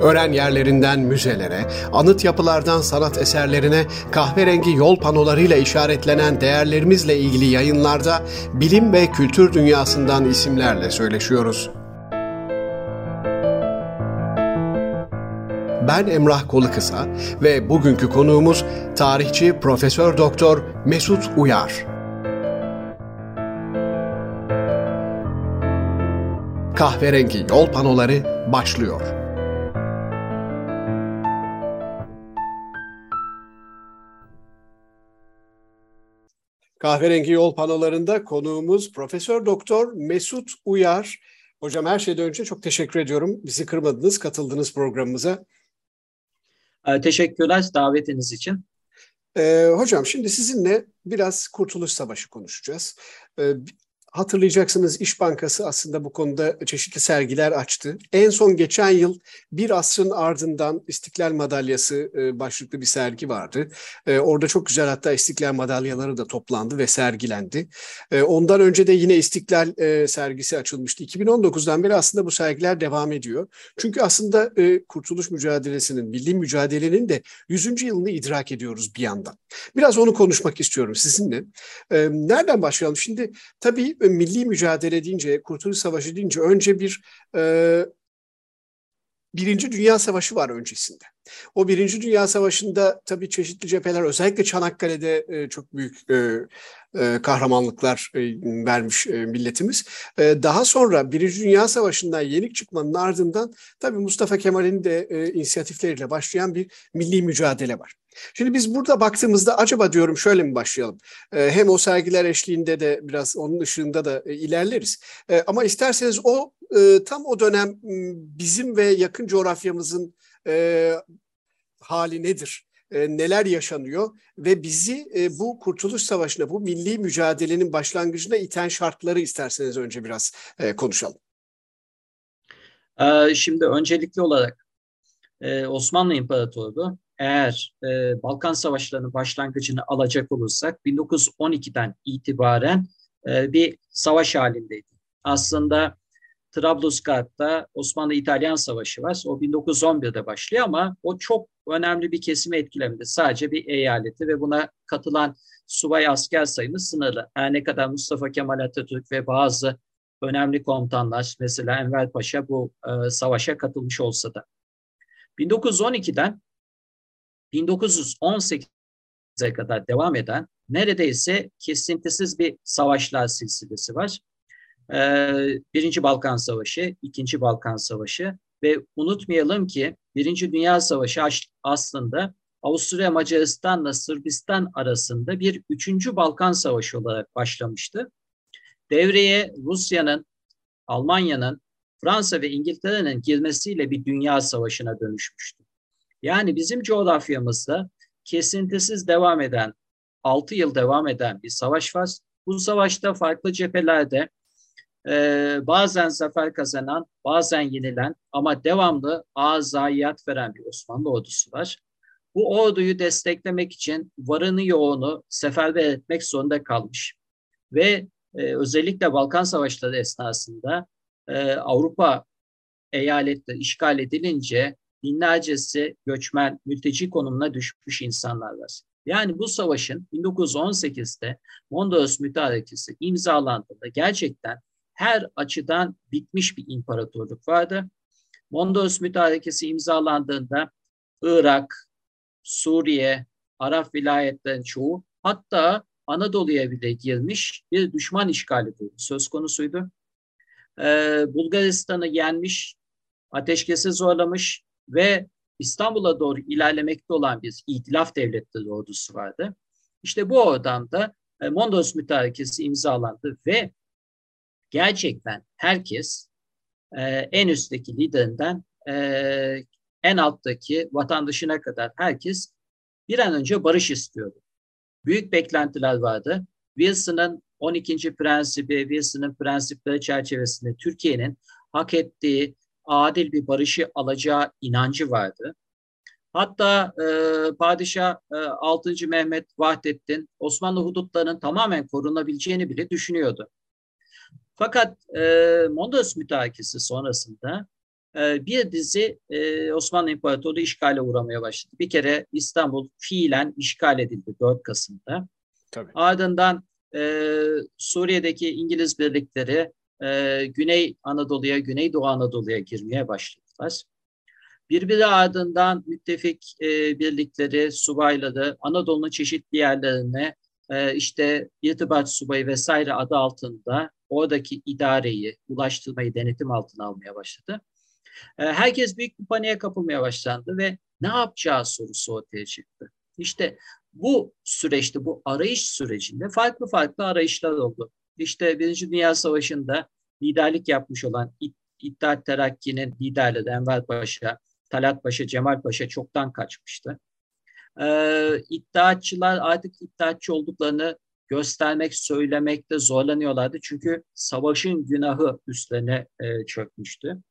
Öğren yerlerinden müzelere, anıt yapılardan sanat eserlerine, kahverengi yol panolarıyla işaretlenen değerlerimizle ilgili yayınlarda bilim ve kültür dünyasından isimlerle söyleşiyoruz. Ben Emrah Kolukısa ve bugünkü konuğumuz tarihçi Profesör Doktor Mesut Uyar. Kahverengi yol panoları başlıyor. Kahverengi Yol panolarında konuğumuz Profesör Doktor Mesut Uyar. Hocam her şeyden önce çok teşekkür ediyorum. Bizi kırmadınız, katıldınız programımıza. Ee, teşekkürler davetiniz için. Ee, hocam şimdi sizinle biraz Kurtuluş Savaşı konuşacağız. Ee, Hatırlayacaksınız İş Bankası aslında bu konuda çeşitli sergiler açtı. En son geçen yıl bir asrın ardından İstiklal Madalyası e, başlıklı bir sergi vardı. E, orada çok güzel hatta İstiklal Madalyaları da toplandı ve sergilendi. E, ondan önce de yine İstiklal sergisi açılmıştı. 2019'dan beri aslında bu sergiler devam ediyor. Çünkü aslında Kurtuluş Mücadelesi'nin, milli mücadelenin de 100. yılını idrak ediyoruz bir yandan. Biraz onu konuşmak istiyorum sizinle. Nereden başlayalım? Şimdi tabii milli mücadele deyince, Kurtuluş Savaşı deyince önce bir e, Birinci Dünya Savaşı var öncesinde. O Birinci Dünya Savaşı'nda tabii çeşitli cepheler özellikle Çanakkale'de e, çok büyük e, e, kahramanlıklar e, vermiş e, milletimiz. E, daha sonra Birinci Dünya Savaşı'ndan yenik çıkmanın ardından tabii Mustafa Kemal'in de e, inisiyatifleriyle başlayan bir milli mücadele var. Şimdi biz burada baktığımızda acaba diyorum şöyle mi başlayalım? E, hem o sergiler eşliğinde de biraz onun ışığında da e, ilerleriz. E, ama isterseniz o e, tam o dönem bizim ve yakın coğrafyamızın e, hali nedir? E, neler yaşanıyor ve bizi e, bu Kurtuluş Savaşı'na, bu milli mücadelenin başlangıcına iten şartları isterseniz önce biraz e, konuşalım. Şimdi öncelikli olarak Osmanlı İmparatorluğu eğer Balkan Savaşları'nın başlangıcını alacak olursak 1912'den itibaren bir savaş halindeydi. Aslında Trablusgarp'ta Osmanlı-İtalyan Savaşı var. O 1911'de başlıyor ama o çok önemli bir kesimi etkilemedi. Sadece bir eyaleti ve buna katılan subay asker sayımız sınırlı. Her ne kadar Mustafa Kemal Atatürk ve bazı önemli komutanlar mesela Enver Paşa bu e, savaşa katılmış olsa da. 1912'den 1918'e kadar devam eden neredeyse kesintisiz bir savaşlar silsilesi var. Birinci Balkan Savaşı, İkinci Balkan Savaşı ve unutmayalım ki Birinci Dünya Savaşı aslında Avusturya Macaristan'la Sırbistan arasında bir üçüncü Balkan Savaşı olarak başlamıştı. Devreye Rusya'nın, Almanya'nın, Fransa ve İngiltere'nin girmesiyle bir dünya savaşına dönüşmüştü. Yani bizim coğrafyamızda kesintisiz devam eden, 6 yıl devam eden bir savaş var. Bu savaşta farklı cephelerde e, bazen zafer kazanan, bazen yenilen ama devamlı ağır veren bir Osmanlı ordusu var. Bu orduyu desteklemek için varını yoğunu seferber etmek zorunda kalmış. Ve e, özellikle Balkan Savaşları esnasında e, Avrupa eyaletleri işgal edilince binlercesi göçmen, mülteci konumuna düşmüş insanlar var. Yani bu savaşın 1918'de Mondros Mütarekesi imzalandığında gerçekten her açıdan bitmiş bir imparatorluk vardı. Mondros Mütarekesi imzalandığında Irak, Suriye, Arap vilayetlerin çoğu hatta Anadolu'ya bile girmiş bir düşman işgali söz konusuydu. Ee, Bulgaristan'ı yenmiş, ateşkesi zorlamış ve İstanbul'a doğru ilerlemekte olan bir itilaf devletleri ordusu vardı. İşte bu ortamda e, Mondros Mütarekesi imzalandı ve gerçekten herkes e, en üstteki liderinden e, en alttaki vatandaşına kadar herkes bir an önce barış istiyordu. Büyük beklentiler vardı. Wilson'ın 12. prensibi, Wilson'ın prensipleri çerçevesinde Türkiye'nin hak ettiği adil bir barışı alacağı inancı vardı. Hatta e, Padişah e, 6. Mehmet Vahdettin Osmanlı hudutlarının tamamen korunabileceğini bile düşünüyordu. Fakat e, Mondros mütarekesi sonrasında e, bir dizi e, Osmanlı İmparatorluğu işgale uğramaya başladı. Bir kere İstanbul fiilen işgal edildi 4 Kasım'da. Tabii. Ardından e, Suriye'deki İngiliz birlikleri e, Güney Anadolu'ya, Güneydoğu Anadolu'ya girmeye başladılar. Birbiri ardından müttefik e, birlikleri, subayları Anadolu'nun çeşitli yerlerine e, işte irtibat subayı vesaire adı altında oradaki idareyi, ulaştırmayı denetim altına almaya başladı. E, herkes büyük bir paniğe kapılmaya başlandı ve ne yapacağı sorusu ortaya çıktı. İşte bu süreçte, bu arayış sürecinde farklı farklı arayışlar oldu. İşte Birinci Dünya Savaşı'nda liderlik yapmış olan İttihat Terakki'nin liderleri Enver Paşa, Talat Paşa, Cemal Paşa çoktan kaçmıştı. Ee, iddiatçılar artık iddiatçı olduklarını göstermek, söylemekte zorlanıyorlardı. Çünkü savaşın günahı üstlerine e, çökmüştü.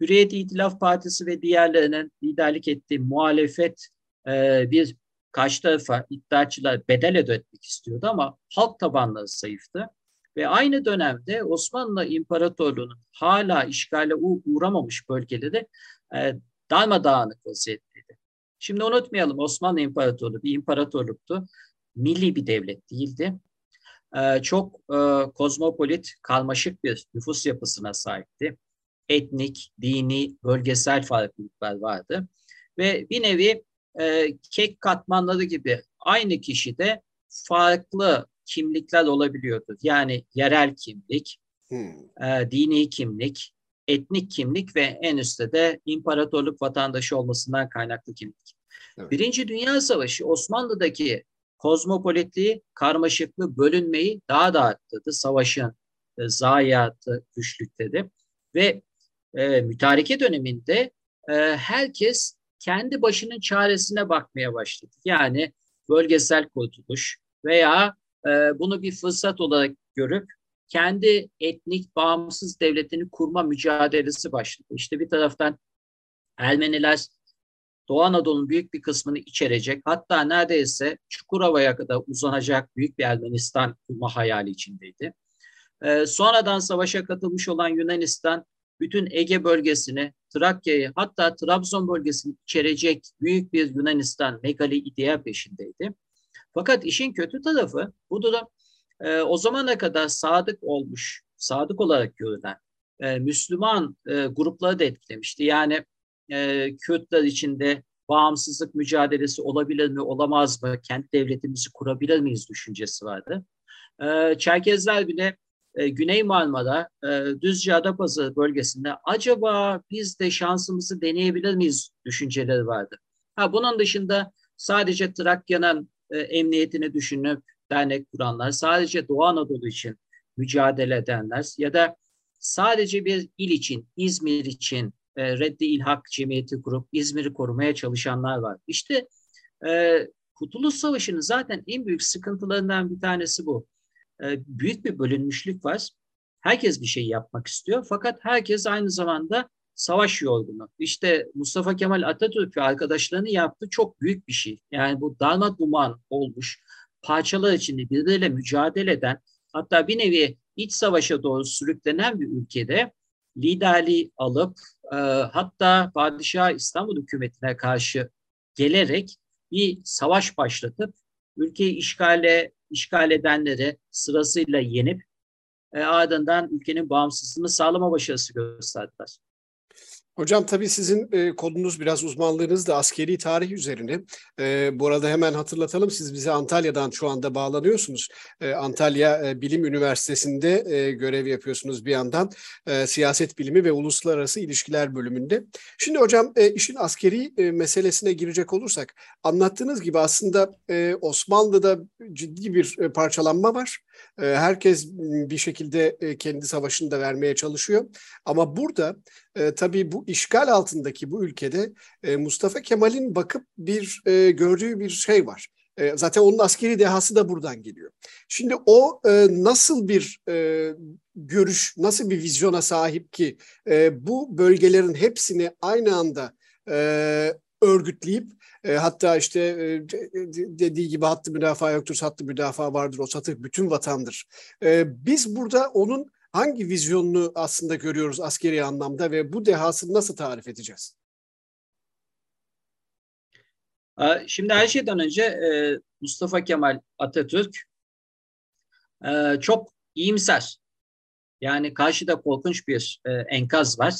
Hürriyet İtilaf Partisi ve diğerlerinin liderlik ettiği muhalefet e, bir karşı tarafa iddiatçılar bedel ödetmek istiyordu ama halk tabanları zayıftı. Ve aynı dönemde Osmanlı İmparatorluğu'nun hala işgale uğramamış bölgeleri e, darmadağınık vaziyetteydi. Şimdi unutmayalım Osmanlı İmparatorluğu bir imparatorluktu. Milli bir devlet değildi. E, çok e, kozmopolit, karmaşık bir nüfus yapısına sahipti. Etnik, dini, bölgesel farklılıklar vardı. Ve bir nevi e, kek katmanları gibi aynı kişide farklı kimlikler olabiliyordu. Yani yerel kimlik, hmm. e, dini kimlik, etnik kimlik ve en üstte de imparatorluk vatandaşı olmasından kaynaklı kimlik. Evet. Birinci Dünya Savaşı Osmanlı'daki kozmopolitliği, karmaşıklığı, bölünmeyi daha da arttırdı. Savaşın e, zayiatı güçlükteydi. Ve e, mütareke döneminde e, herkes kendi başının çaresine bakmaya başladı. Yani bölgesel kurtuluş veya e, bunu bir fırsat olarak görüp kendi etnik bağımsız devletini kurma mücadelesi başladı. İşte bir taraftan Ermeniler Doğu Anadolu'nun büyük bir kısmını içerecek, hatta neredeyse Çukurova'ya kadar uzanacak büyük bir Ermenistan kurma hayali içindeydi. Ee, sonradan savaşa katılmış olan Yunanistan, bütün Ege bölgesini, Trakya'yı, hatta Trabzon bölgesini içerecek büyük bir Yunanistan megali idea peşindeydi. Fakat işin kötü tarafı bu durum e, o zamana kadar sadık olmuş, sadık olarak görülen e, Müslüman e, grupları da etkilemişti. Yani e, Kürtler içinde bağımsızlık mücadelesi olabilir mi, olamaz mı, kendi devletimizi kurabilir miyiz düşüncesi vardı. E, Çerkezler bile e, Güney Marmara, e, Düzce Adapazarı bölgesinde acaba biz de şansımızı deneyebilir miyiz düşünceleri vardı. Ha, bunun dışında sadece Trakya'nın e, emniyetini düşünüp dernek kuranlar, sadece Doğu Anadolu için mücadele edenler ya da sadece bir il için, İzmir için e, Reddi İlhak Cemiyeti kurup İzmir'i korumaya çalışanlar var. İşte e, Kurtuluş Savaşı'nın zaten en büyük sıkıntılarından bir tanesi bu. E, büyük bir bölünmüşlük var. Herkes bir şey yapmak istiyor fakat herkes aynı zamanda savaş yorgunu. İşte Mustafa Kemal Atatürk ve arkadaşlarını yaptığı çok büyük bir şey. Yani bu darma duman olmuş, parçalar içinde birbiriyle mücadele eden, hatta bir nevi iç savaşa doğru sürüklenen bir ülkede liderliği alıp e, hatta padişah İstanbul hükümetine karşı gelerek bir savaş başlatıp ülkeyi işgale işgal edenleri sırasıyla yenip e, ardından ülkenin bağımsızlığını sağlama başarısı gösterdiler. Hocam tabii sizin e, kodunuz biraz uzmanlığınız da askeri tarih üzerine. E, bu arada hemen hatırlatalım siz bize Antalya'dan şu anda bağlanıyorsunuz. E, Antalya e, Bilim Üniversitesi'nde e, görev yapıyorsunuz bir yandan. E, siyaset bilimi ve uluslararası ilişkiler bölümünde. Şimdi hocam e, işin askeri e, meselesine girecek olursak anlattığınız gibi aslında e, Osmanlı'da ciddi bir e, parçalanma var. E, herkes bir şekilde e, kendi savaşını da vermeye çalışıyor. Ama burada e, tabii bu işgal altındaki bu ülkede e, Mustafa Kemal'in bakıp bir e, gördüğü bir şey var. E, zaten onun askeri dehası da buradan geliyor. Şimdi o e, nasıl bir e, görüş, nasıl bir vizyona sahip ki e, bu bölgelerin hepsini aynı anda e, örgütleyip e, hatta işte e, dediği gibi hattı müdafaa yoktur, hattı müdafaa vardır, o satı bütün vatandır. E, biz burada onun hangi vizyonunu aslında görüyoruz askeri anlamda ve bu dehasını nasıl tarif edeceğiz? Şimdi her şeyden önce e, Mustafa Kemal Atatürk e, çok iyimser. Yani karşıda korkunç bir e, enkaz var.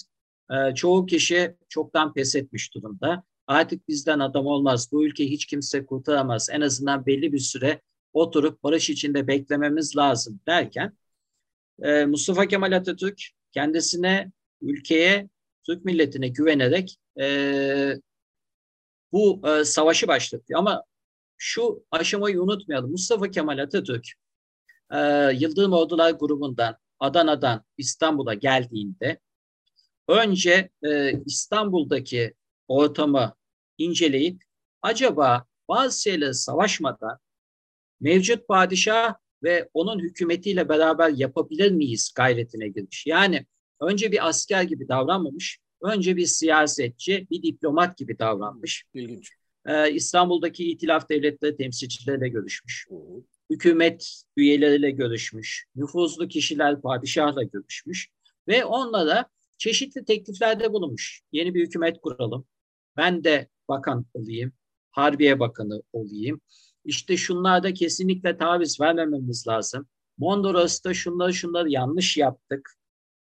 Çoğu kişi çoktan pes etmiş durumda. Artık bizden adam olmaz, bu ülkeyi hiç kimse kurtaramaz. En azından belli bir süre oturup barış içinde beklememiz lazım derken Mustafa Kemal Atatürk kendisine, ülkeye, Türk milletine güvenerek bu e, savaşı başlatıyor. Ama şu aşamayı unutmayalım. Mustafa Kemal Atatürk e, Yıldırım Ordular grubundan Adana'dan İstanbul'a geldiğinde önce e, İstanbul'daki ortamı inceleyip acaba bazı şeyleri savaşmadan mevcut padişah ve onun hükümetiyle beraber yapabilir miyiz gayretine girmiş. Yani önce bir asker gibi davranmamış, önce bir siyasetçi, bir diplomat gibi davranmış. İlginç. Ee, İstanbul'daki itilaf devletleri temsilcileriyle görüşmüş. Hı. Hükümet üyeleriyle görüşmüş. Nüfuzlu kişiler padişahla görüşmüş. Ve onlara çeşitli tekliflerde bulunmuş. Yeni bir hükümet kuralım. Ben de bakan olayım. Harbiye Bakanı olayım. İşte şunlarda kesinlikle taviz vermememiz lazım. Mondros'ta şunları şunları yanlış yaptık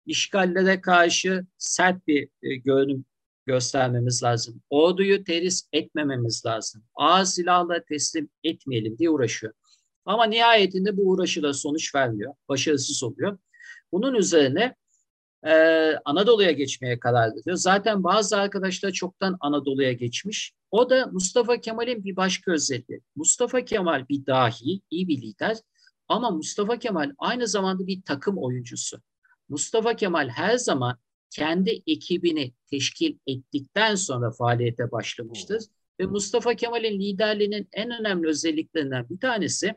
işgallere karşı sert bir e, görünüm göstermemiz lazım. Orduyu teris etmememiz lazım. Ağır silahla teslim etmeyelim diye uğraşıyor. Ama nihayetinde bu uğraşıda sonuç vermiyor. Başarısız oluyor. Bunun üzerine e, Anadolu'ya geçmeye karar veriyor. Zaten bazı arkadaşlar çoktan Anadolu'ya geçmiş. O da Mustafa Kemal'in bir başka özelliği. Mustafa Kemal bir dahi, iyi bir lider ama Mustafa Kemal aynı zamanda bir takım oyuncusu. Mustafa Kemal her zaman kendi ekibini teşkil ettikten sonra faaliyete başlamıştır. Ve Mustafa Kemal'in liderliğinin en önemli özelliklerinden bir tanesi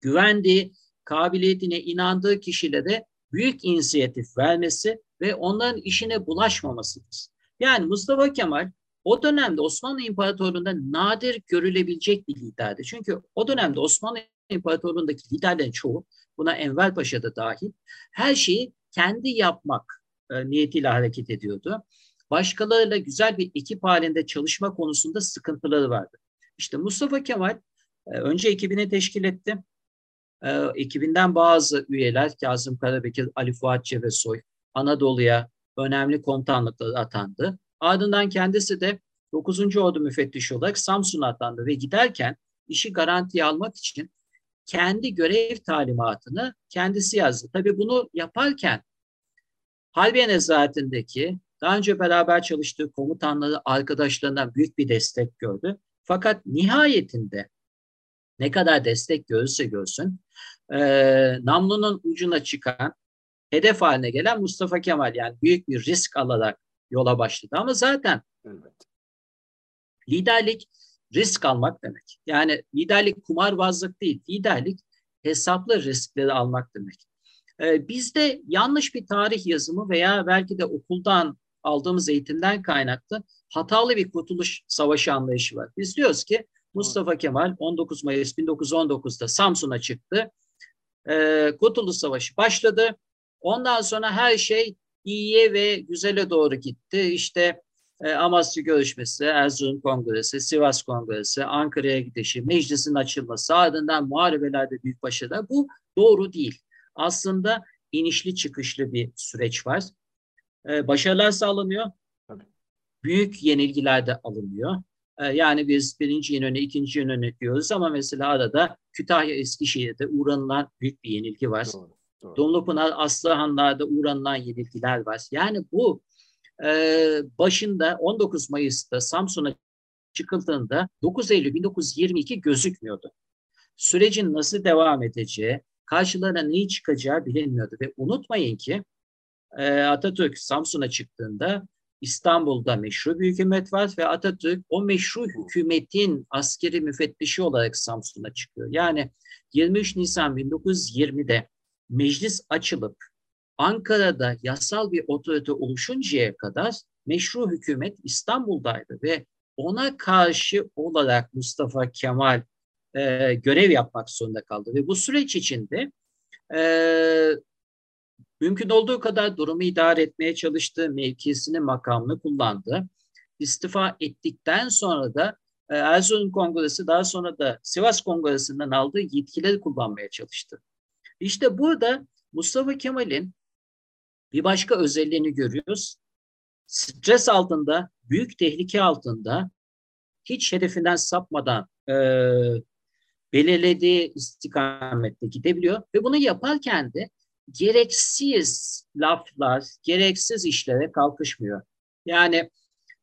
güvendiği, kabiliyetine inandığı kişilere büyük inisiyatif vermesi ve onların işine bulaşmamasıdır. Yani Mustafa Kemal o dönemde Osmanlı İmparatorluğu'nda nadir görülebilecek bir liderdi. Çünkü o dönemde Osmanlı İmparatorluğu'ndaki liderlerin çoğu, buna Enver Paşa da dahil, her şeyi kendi yapmak e, niyetiyle hareket ediyordu. Başkalarıyla güzel bir ekip halinde çalışma konusunda sıkıntıları vardı. İşte Mustafa Kemal e, önce ekibini teşkil etti. E, ekibinden bazı üyeler Kazım Karabekir, Ali Fuat Cebesoy Anadolu'ya önemli komutanlıkları atandı. Ardından kendisi de 9. Ordu müfettişi olarak Samsun'a atandı ve giderken işi garantiye almak için kendi görev talimatını kendisi yazdı. Tabii bunu yaparken Halbiye Nezaretindeki daha önce beraber çalıştığı komutanları arkadaşlarından büyük bir destek gördü. Fakat nihayetinde ne kadar destek görürse görsün e, namlunun ucuna çıkan hedef haline gelen Mustafa Kemal yani büyük bir risk alarak yola başladı. Ama zaten evet. liderlik risk almak demek. Yani liderlik kumarbazlık değil, liderlik hesaplı riskleri almak demek. Ee, bizde yanlış bir tarih yazımı veya belki de okuldan aldığımız eğitimden kaynaklı hatalı bir kurtuluş savaşı anlayışı var. Biz diyoruz ki Mustafa Kemal 19 Mayıs 1919'da Samsun'a çıktı. Ee, kurtuluş Savaşı başladı. Ondan sonra her şey iyiye ve güzele doğru gitti. İşte e, Amasya görüşmesi, Erzurum Kongresi, Sivas Kongresi, Ankara'ya gidişi, meclisin açılması, ardından muharebelerde büyük başarılar. Bu doğru değil. Aslında inişli çıkışlı bir süreç var. E, başarılar sağlanıyor. Büyük yenilgiler de alınıyor. E, yani biz birinci İnönü, ikinci İnönü diyoruz ama mesela arada Kütahya Eskişehir'de uğranılan büyük bir yenilgi var. Doğru. Dumlupınar, Aslıhanlar'da uğranılan yenilgiler var. Yani bu e, başında 19 Mayıs'ta Samsun'a çıkıldığında 9 Eylül 1922 gözükmüyordu. Sürecin nasıl devam edeceği, karşılarına neyi çıkacağı bilinmiyordu ve unutmayın ki e, Atatürk Samsun'a çıktığında İstanbul'da meşru bir hükümet var ve Atatürk o meşru hükümetin askeri müfettişi olarak Samsun'a çıkıyor. Yani 23 Nisan 1920'de meclis açılıp Ankara'da yasal bir otorite oluşuncaya kadar meşru hükümet İstanbul'daydı ve ona karşı olarak Mustafa Kemal e, görev yapmak zorunda kaldı ve bu süreç içinde e, mümkün olduğu kadar durumu idare etmeye çalıştı, mevkisini, makamını kullandı. İstifa ettikten sonra da e, Erzurum Kongresi daha sonra da Sivas Kongresi'nden aldığı yetkileri kullanmaya çalıştı. İşte burada Mustafa Kemal'in bir başka özelliğini görüyoruz. Stres altında, büyük tehlike altında hiç hedefinden sapmadan e, belirlediği istikamette gidebiliyor ve bunu yaparken de gereksiz laflar, gereksiz işlere kalkışmıyor. Yani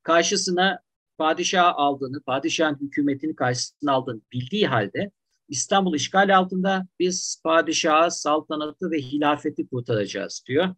karşısına padişah aldığını, padişahın hükümetini karşısına aldığını bildiği halde İstanbul işgal altında biz padişahı, saltanatı ve hilafeti kurtaracağız diyor.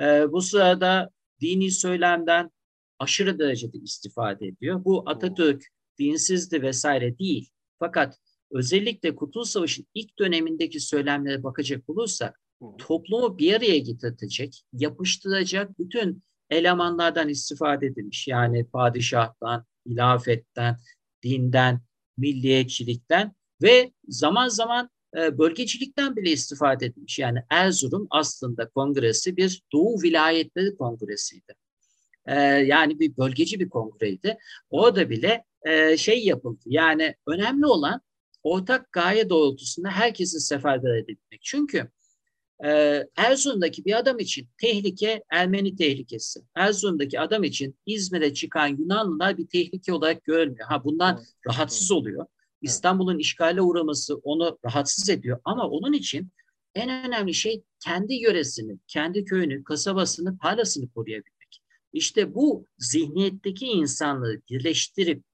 Ee, bu sırada dini söylemden aşırı derecede istifade ediyor. Bu Atatürk dinsizdi vesaire değil. Fakat özellikle Kurtuluş Savaşı'nın ilk dönemindeki söylemlere bakacak olursak toplumu bir araya getirecek, yapıştıracak bütün elemanlardan istifade edilmiş. Yani padişahtan, hilafetten, dinden, milliyetçilikten ve zaman zaman e, bölgecilikten bile istifade edilmiş. Yani Erzurum aslında kongresi bir Doğu Vilayetleri Kongresi'ydi. E, yani bir bölgeci bir kongreydi. Orada bile e, şey yapıldı. Yani önemli olan ortak gaye doğrultusunda herkesin seferber edilmek. Çünkü e, Erzurum'daki bir adam için tehlike Ermeni tehlikesi. Erzurum'daki adam için İzmir'e çıkan Yunanlılar bir tehlike olarak görülmüyor. Ha bundan evet. rahatsız oluyor. İstanbul'un işgale uğraması onu rahatsız ediyor ama onun için en önemli şey kendi yöresini, kendi köyünü, kasabasını, parasını koruyabilmek. İşte bu zihniyetteki insanları birleştirip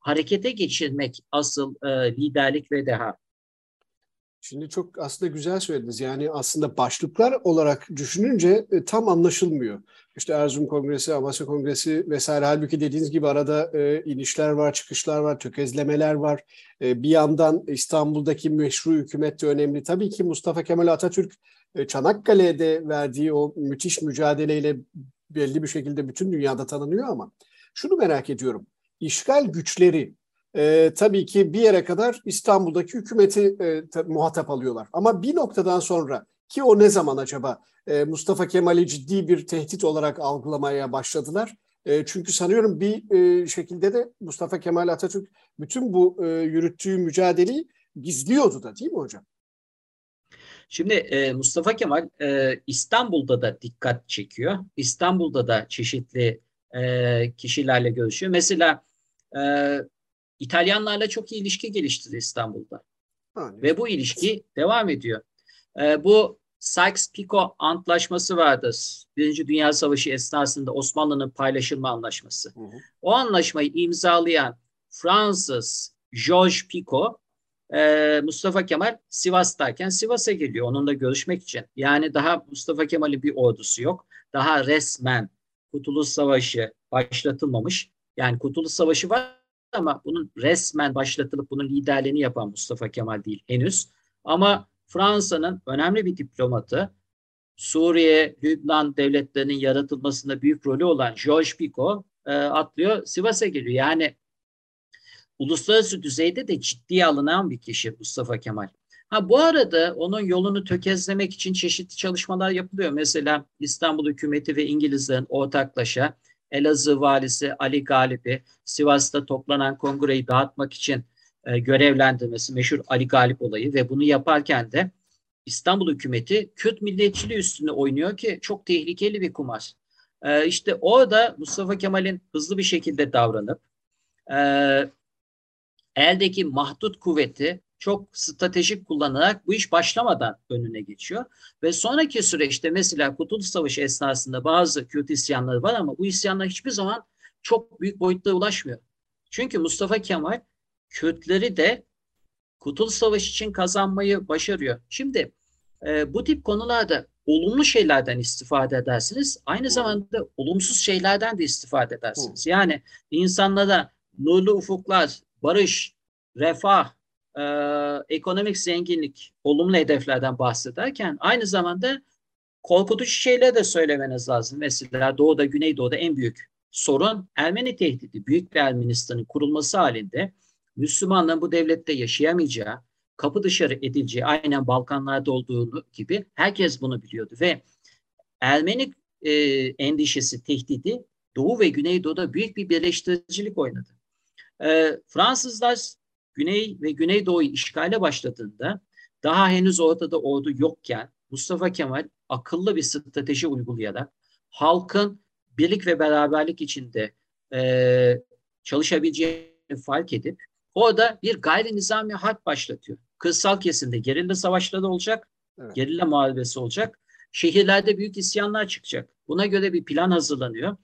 harekete geçirmek asıl e, liderlik ve deha. Şimdi çok aslında güzel söylediniz. Yani aslında başlıklar olarak düşününce e, tam anlaşılmıyor. İşte Erzurum Kongresi, Amasya Kongresi vesaire. Halbuki dediğiniz gibi arada e, inişler var, çıkışlar var, tökezlemeler var. E, bir yandan İstanbul'daki meşru hükümet de önemli. Tabii ki Mustafa Kemal Atatürk e, Çanakkale'de verdiği o müthiş mücadeleyle belli bir şekilde bütün dünyada tanınıyor ama şunu merak ediyorum. İşgal güçleri e, tabii ki bir yere kadar İstanbul'daki hükümeti e, muhatap alıyorlar. Ama bir noktadan sonra ki o ne zaman acaba e, Mustafa Kemal'i ciddi bir tehdit olarak algılamaya başladılar. E, çünkü sanıyorum bir e, şekilde de Mustafa Kemal Atatürk bütün bu e, yürüttüğü mücadeleyi gizliyordu da değil mi hocam? Şimdi e, Mustafa Kemal e, İstanbul'da da dikkat çekiyor. İstanbul'da da çeşitli e, kişilerle görüşüyor. Mesela e, İtalyanlarla çok iyi ilişki geliştirdi İstanbul'da. Ve bu ilişki devam ediyor. E, bu Sykes-Picot Antlaşması vardır. Birinci Dünya Savaşı esnasında Osmanlı'nın paylaşılma anlaşması. Hı hı. O anlaşmayı imzalayan Fransız Georges Picot e, Mustafa Kemal Sivas'tayken Sivas'a geliyor onunla görüşmek için. Yani daha Mustafa Kemal'in bir ordusu yok. Daha resmen Kurtuluş Savaşı başlatılmamış. Yani Kurtuluş Savaşı var ama bunun resmen başlatılıp bunun liderliğini yapan Mustafa Kemal değil henüz. Ama Fransa'nın önemli bir diplomatı, Suriye, Lübnan devletlerinin yaratılmasında büyük rolü olan Georges Picot e, atlıyor, Sivas'a geliyor. Yani uluslararası düzeyde de ciddiye alınan bir kişi Mustafa Kemal. Ha bu arada onun yolunu tökezlemek için çeşitli çalışmalar yapılıyor. Mesela İstanbul hükümeti ve İngilizlerin ortaklaşa Elazığ valisi Ali Galip'i Sivas'ta toplanan kongreyi dağıtmak için e, görevlendirmesi meşhur Ali Galip olayı ve bunu yaparken de İstanbul hükümeti Kürt milliyetçiliği üstüne oynuyor ki çok tehlikeli bir kumar. E, işte orada Mustafa Kemal'in hızlı bir şekilde davranıp e, eldeki mahdut kuvveti çok stratejik kullanarak bu iş başlamadan önüne geçiyor. Ve sonraki süreçte mesela Kurtuluş Savaşı esnasında bazı Kürt isyanları var ama bu isyanlar hiçbir zaman çok büyük boyutlara ulaşmıyor. Çünkü Mustafa Kemal Kürtleri de Kurtuluş Savaşı için kazanmayı başarıyor. Şimdi e, bu tip konularda olumlu şeylerden istifade edersiniz. Aynı zamanda olumsuz şeylerden de istifade edersiniz. Yani insanlara nurlu ufuklar, barış, refah, e, ekonomik zenginlik, olumlu hedeflerden bahsederken aynı zamanda korkutucu şeyler de söylemeniz lazım. Mesela Doğu'da, Güneydoğu'da en büyük sorun Ermeni tehdidi. Büyük bir Ermenistan'ın kurulması halinde Müslümanların bu devlette yaşayamayacağı, kapı dışarı edileceği aynen Balkanlarda olduğu gibi herkes bunu biliyordu ve Ermeni e, endişesi, tehdidi Doğu ve Güneydoğu'da büyük bir birleştiricilik oynadı. E, Fransızlar Güney ve Güneydoğu'yu işgale başladığında daha henüz ortada ordu yokken Mustafa Kemal akıllı bir strateji uygulayarak halkın birlik ve beraberlik içinde e, çalışabileceğini fark edip orada bir gayri nizami harp başlatıyor. Kırsal kesimde gerilla savaşları olacak, evet. gerilla muharebesi olacak. Şehirlerde büyük isyanlar çıkacak. Buna göre bir plan hazırlanıyor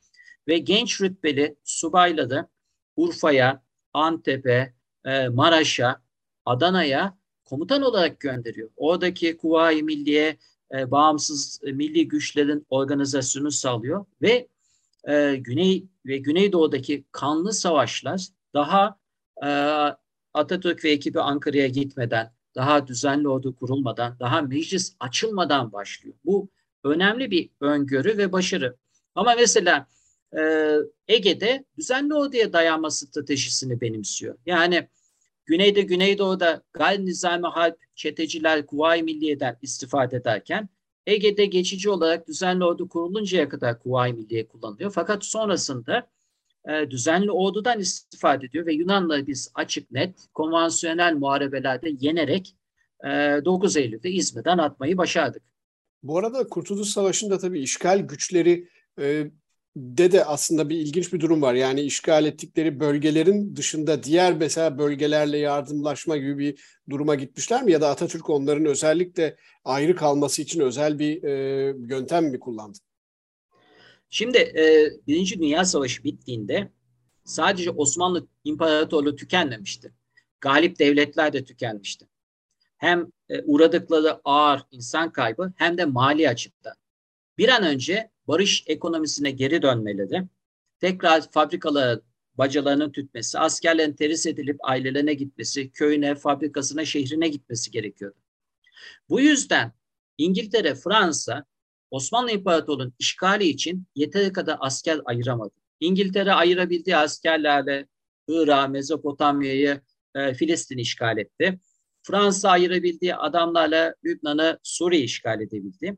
ve genç rütbeli subayları Urfa'ya, Antep'e, e, Maraş'a, Adana'ya komutan olarak gönderiyor. Oradaki Kuvayi Milliye e, bağımsız milli güçlerin organizasyonu sağlıyor ve e, Güney ve Güneydoğu'daki kanlı savaşlar daha e, Atatürk ve ekibi Ankara'ya gitmeden, daha düzenli ordu kurulmadan, daha meclis açılmadan başlıyor. Bu önemli bir öngörü ve başarı. Ama mesela e, Ege'de düzenli orduya dayanma stratejisini benimsiyor. Yani Güneyde Güneydoğu'da gayri nizami harp, çeteciler, Kuvayi Milliye'den istifade ederken Ege'de geçici olarak düzenli ordu kuruluncaya kadar Kuvayi Milliye kullanılıyor. Fakat sonrasında e, düzenli ordudan istifade ediyor ve Yunanlıları biz açık net konvansiyonel muharebelerde yenerek e, 9 Eylül'de İzmir'den atmayı başardık. Bu arada Kurtuluş Savaşı'nda tabii işgal güçleri e, de de aslında bir ilginç bir durum var. Yani işgal ettikleri bölgelerin dışında diğer mesela bölgelerle yardımlaşma gibi bir duruma gitmişler mi? Ya da Atatürk onların özellikle ayrı kalması için özel bir e, yöntem mi kullandı? Şimdi e, Birinci Dünya Savaşı bittiğinde sadece Osmanlı İmparatorluğu tükenmemişti. Galip devletler de tükenmişti. Hem e, uğradıkları ağır insan kaybı hem de mali açıkta. Bir an önce barış ekonomisine geri dönmeleri, tekrar fabrikalara bacalarının tütmesi, askerlerin teris edilip ailelerine gitmesi, köyüne, fabrikasına, şehrine gitmesi gerekiyordu. Bu yüzden İngiltere, Fransa, Osmanlı İmparatorluğu'nun işgali için yeteri kadar asker ayıramadı. İngiltere ayırabildiği askerlerle Irak'ı, Mezopotamya'yı, e, Filistin'i işgal etti. Fransa ayırabildiği adamlarla Lübnan'ı, Suriye işgal edebildi.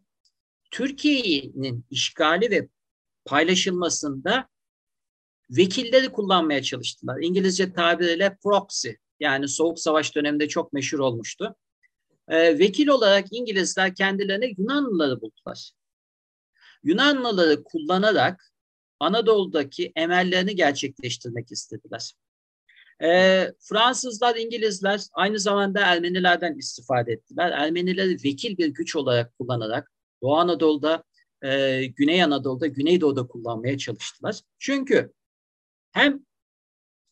Türkiye'nin işgali ve paylaşılmasında vekilleri kullanmaya çalıştılar. İngilizce tabiriyle proxy yani Soğuk Savaş döneminde çok meşhur olmuştu. Ee, vekil olarak İngilizler kendilerine Yunanlıları buldular. Yunanlıları kullanarak Anadolu'daki emellerini gerçekleştirmek istediler. Ee, Fransızlar, İngilizler aynı zamanda Ermenilerden istifade ettiler. Ermenileri vekil bir güç olarak kullanarak Doğu Anadolu'da, e, Güney Anadolu'da, Güneydoğu'da kullanmaya çalıştılar. Çünkü hem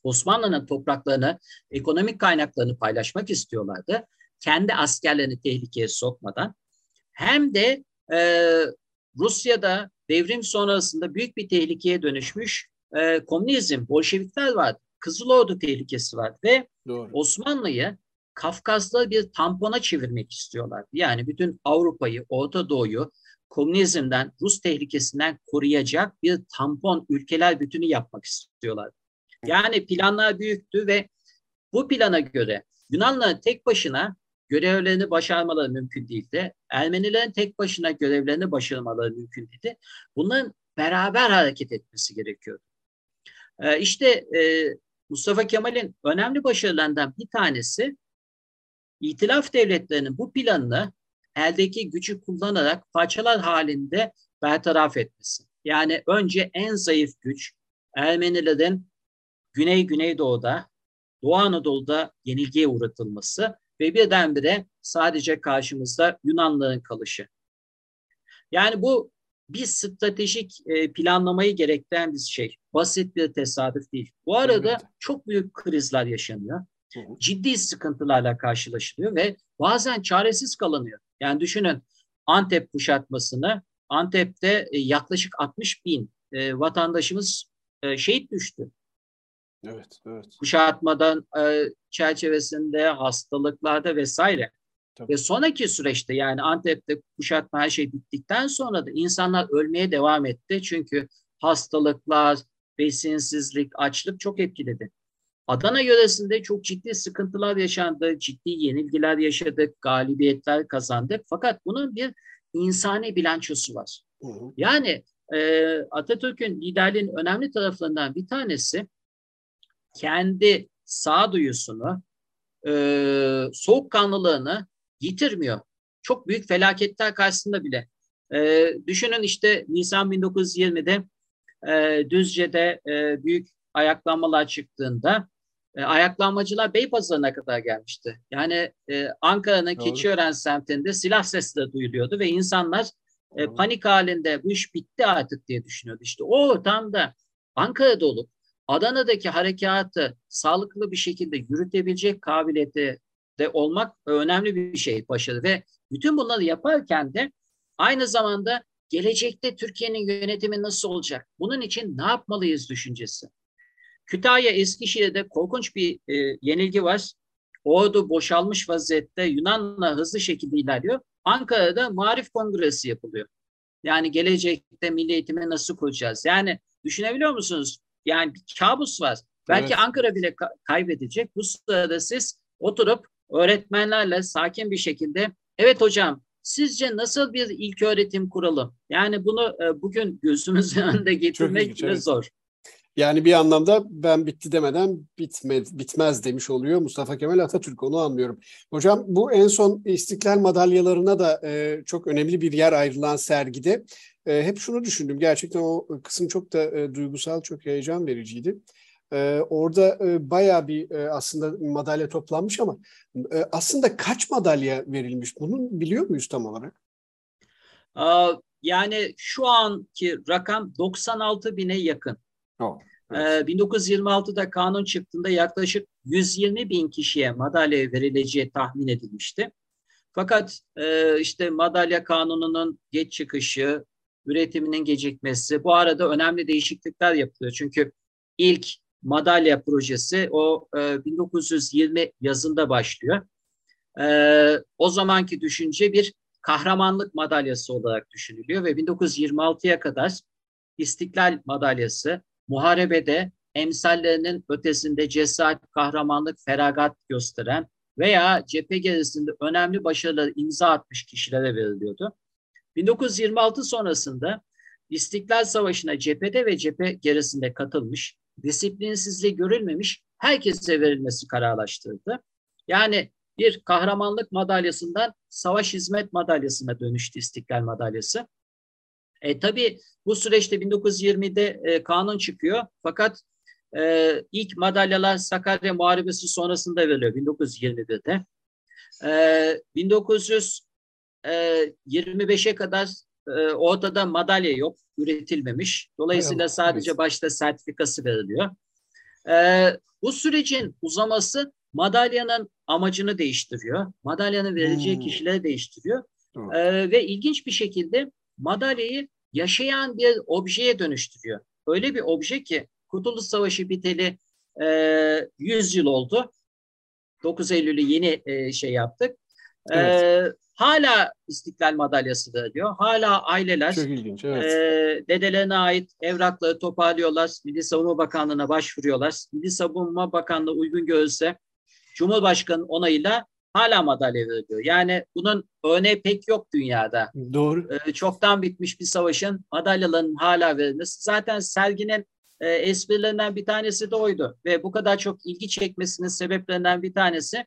Osmanlı'nın topraklarını, ekonomik kaynaklarını paylaşmak istiyorlardı. Kendi askerlerini tehlikeye sokmadan. Hem de e, Rusya'da devrim sonrasında büyük bir tehlikeye dönüşmüş e, komünizm, Bolşevikler vardı. Kızıl Ordu tehlikesi var ve Osmanlı'yı Kafkas'ta bir tampona çevirmek istiyorlar. Yani bütün Avrupa'yı, Orta Doğu'yu komünizmden, Rus tehlikesinden koruyacak bir tampon ülkeler bütünü yapmak istiyorlar. Yani planlar büyüktü ve bu plana göre Yunanlıların tek başına görevlerini başarmaları mümkün değildi. Ermenilerin tek başına görevlerini başarmaları mümkün değildi. Bunların beraber hareket etmesi gerekiyordu. Ee, işte e, Mustafa Kemal'in önemli başarılarından bir tanesi İtilaf devletlerinin bu planını eldeki gücü kullanarak parçalar halinde bertaraf etmesi. Yani önce en zayıf güç Ermenilerin Güney Güneydoğu'da, Doğu Anadolu'da yenilgiye uğratılması ve birdenbire sadece karşımızda Yunanlıların kalışı. Yani bu bir stratejik e, planlamayı gerektiren bir şey. Basit bir tesadüf değil. Bu arada evet. çok büyük krizler yaşanıyor ciddi sıkıntılarla karşılaşılıyor ve bazen çaresiz kalınıyor. Yani düşünün Antep kuşatmasını. Antep'te e, yaklaşık 60 bin e, vatandaşımız e, şehit düştü. Evet, evet. Kuşatmadan e, çerçevesinde, hastalıklarda vesaire. Tabii. Ve sonraki süreçte yani Antep'te kuşatma her şey bittikten sonra da insanlar ölmeye devam etti. Çünkü hastalıklar, besinsizlik, açlık çok etkiledi. Adana yöresinde çok ciddi sıkıntılar yaşandı, ciddi yenilgiler yaşadık, galibiyetler kazandık. Fakat bunun bir insani bilançosu var. Hı hı. Yani e, Atatürk'ün liderliğin önemli taraflarından bir tanesi kendi sağduyusunu, e, soğukkanlılığını yitirmiyor. Çok büyük felaketler karşısında bile. E, düşünün işte Nisan 1920'de e, Düzce'de e, büyük ayaklanmalar çıktığında e, ayaklanmacılar Beypazarı'na kadar gelmişti. Yani e, Ankara'nın Keçiören semtinde silah sesleri duyuluyordu ve insanlar e, panik halinde bu iş bitti artık diye düşünüyordu. İşte o ortamda Ankara'da olup Adana'daki harekatı sağlıklı bir şekilde yürütebilecek kabiliyeti de olmak önemli bir şey başarı ve bütün bunları yaparken de aynı zamanda gelecekte Türkiye'nin yönetimi nasıl olacak? Bunun için ne yapmalıyız düşüncesi. Kütahya Eskişehir'de korkunç bir e, yenilgi var. Ordu boşalmış vaziyette Yunan'la hızlı şekilde ilerliyor. Ankara'da Marif Kongresi yapılıyor. Yani gelecekte milli eğitimi nasıl kuracağız? Yani düşünebiliyor musunuz? Yani bir kabus var. Belki evet. Ankara bile ka- kaybedecek. Bu sırada siz oturup öğretmenlerle sakin bir şekilde evet hocam sizce nasıl bir ilk öğretim kuralım? Yani bunu e, bugün gözümüzün önünde getirmek bile zor. Yani bir anlamda ben bitti demeden bitmez, bitmez demiş oluyor Mustafa Kemal Atatürk onu anlıyorum. Hocam bu en son İstiklal madalyalarına da e, çok önemli bir yer ayrılan sergide e, hep şunu düşündüm. Gerçekten o kısım çok da e, duygusal, çok heyecan vericiydi. E, orada e, bayağı bir e, aslında madalya toplanmış ama e, aslında kaç madalya verilmiş? Bunu biliyor muyuz tam olarak? Yani şu anki rakam 96 bine yakın. Oh, evet. 1926'da kanun çıktığında yaklaşık 120 bin kişiye madalya verileceği tahmin edilmişti. Fakat işte madalya kanununun geç çıkışı, üretiminin gecikmesi, bu arada önemli değişiklikler yapılıyor. Çünkü ilk madalya projesi o 1920 yazında başlıyor. O zamanki düşünce bir kahramanlık madalyası olarak düşünülüyor ve 1926'ya kadar İstiklal Madalyası muharebede emsallerinin ötesinde cesaret, kahramanlık, feragat gösteren veya cephe gerisinde önemli başarıları imza atmış kişilere veriliyordu. 1926 sonrasında İstiklal Savaşı'na cephede ve cephe gerisinde katılmış, disiplinsizliği görülmemiş herkese verilmesi kararlaştırıldı. Yani bir kahramanlık madalyasından savaş hizmet madalyasına dönüştü İstiklal Madalyası. E, tabii bu süreçte 1920'de e, kanun çıkıyor fakat e, ilk madalyalar Sakarya Muharebesi sonrasında veriliyor 1921'de. E, 1925'e kadar e, ortada madalya yok, üretilmemiş. Dolayısıyla evet, sadece evet. başta sertifikası veriliyor. E, bu sürecin uzaması madalyanın amacını değiştiriyor. Madalyanın vereceği hmm. kişileri değiştiriyor. Hmm. E, ve ilginç bir şekilde madalyayı yaşayan bir objeye dönüştürüyor. Öyle bir obje ki Kurtuluş Savaşı biteli e, 100 yıl oldu. 9 Eylül'ü yeni e, şey yaptık. E, evet. E, hala İstiklal Madalyası veriliyor. Hala aileler Çok ilginç, evet. e, dedelerine ait evrakları toparlıyorlar. Milli Savunma Bakanlığı'na başvuruyorlar. Milli Savunma Bakanlığı uygun görürse Cumhurbaşkanı onayıyla hala madalya veriliyor. Yani bunun örneği pek yok dünyada. Doğru. Ee, çoktan bitmiş bir savaşın madalyaların hala verilmesi. Zaten serginin e, esprilerinden bir tanesi de oydu. Ve bu kadar çok ilgi çekmesinin sebeplerinden bir tanesi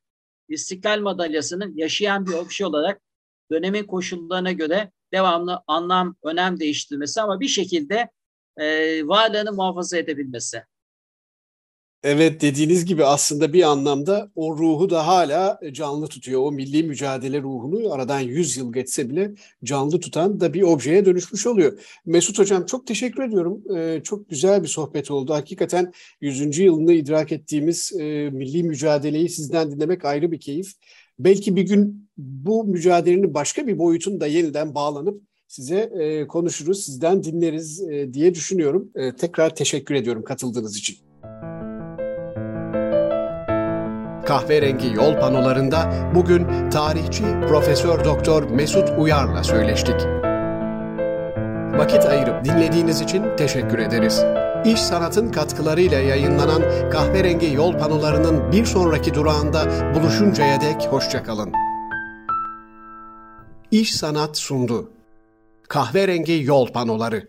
İstiklal Madalyası'nın yaşayan bir obje olarak dönemin koşullarına göre devamlı anlam, önem değiştirmesi ama bir şekilde e, varlığını muhafaza edebilmesi. Evet dediğiniz gibi aslında bir anlamda o ruhu da hala canlı tutuyor. O milli mücadele ruhunu aradan 100 yıl geçse bile canlı tutan da bir objeye dönüşmüş oluyor. Mesut Hocam çok teşekkür ediyorum. Ee, çok güzel bir sohbet oldu. Hakikaten 100. yılını idrak ettiğimiz e, milli mücadeleyi sizden dinlemek ayrı bir keyif. Belki bir gün bu mücadelenin başka bir boyutunda yeniden bağlanıp size e, konuşuruz, sizden dinleriz e, diye düşünüyorum. E, tekrar teşekkür ediyorum katıldığınız için. Kahverengi yol panolarında bugün tarihçi Profesör Doktor Mesut Uyar'la söyleştik. Vakit ayırıp dinlediğiniz için teşekkür ederiz. İş Sanat'ın katkılarıyla yayınlanan Kahverengi Yol Panolarının bir sonraki durağında buluşuncaya dek hoşçakalın. İş Sanat sundu. Kahverengi Yol Panoları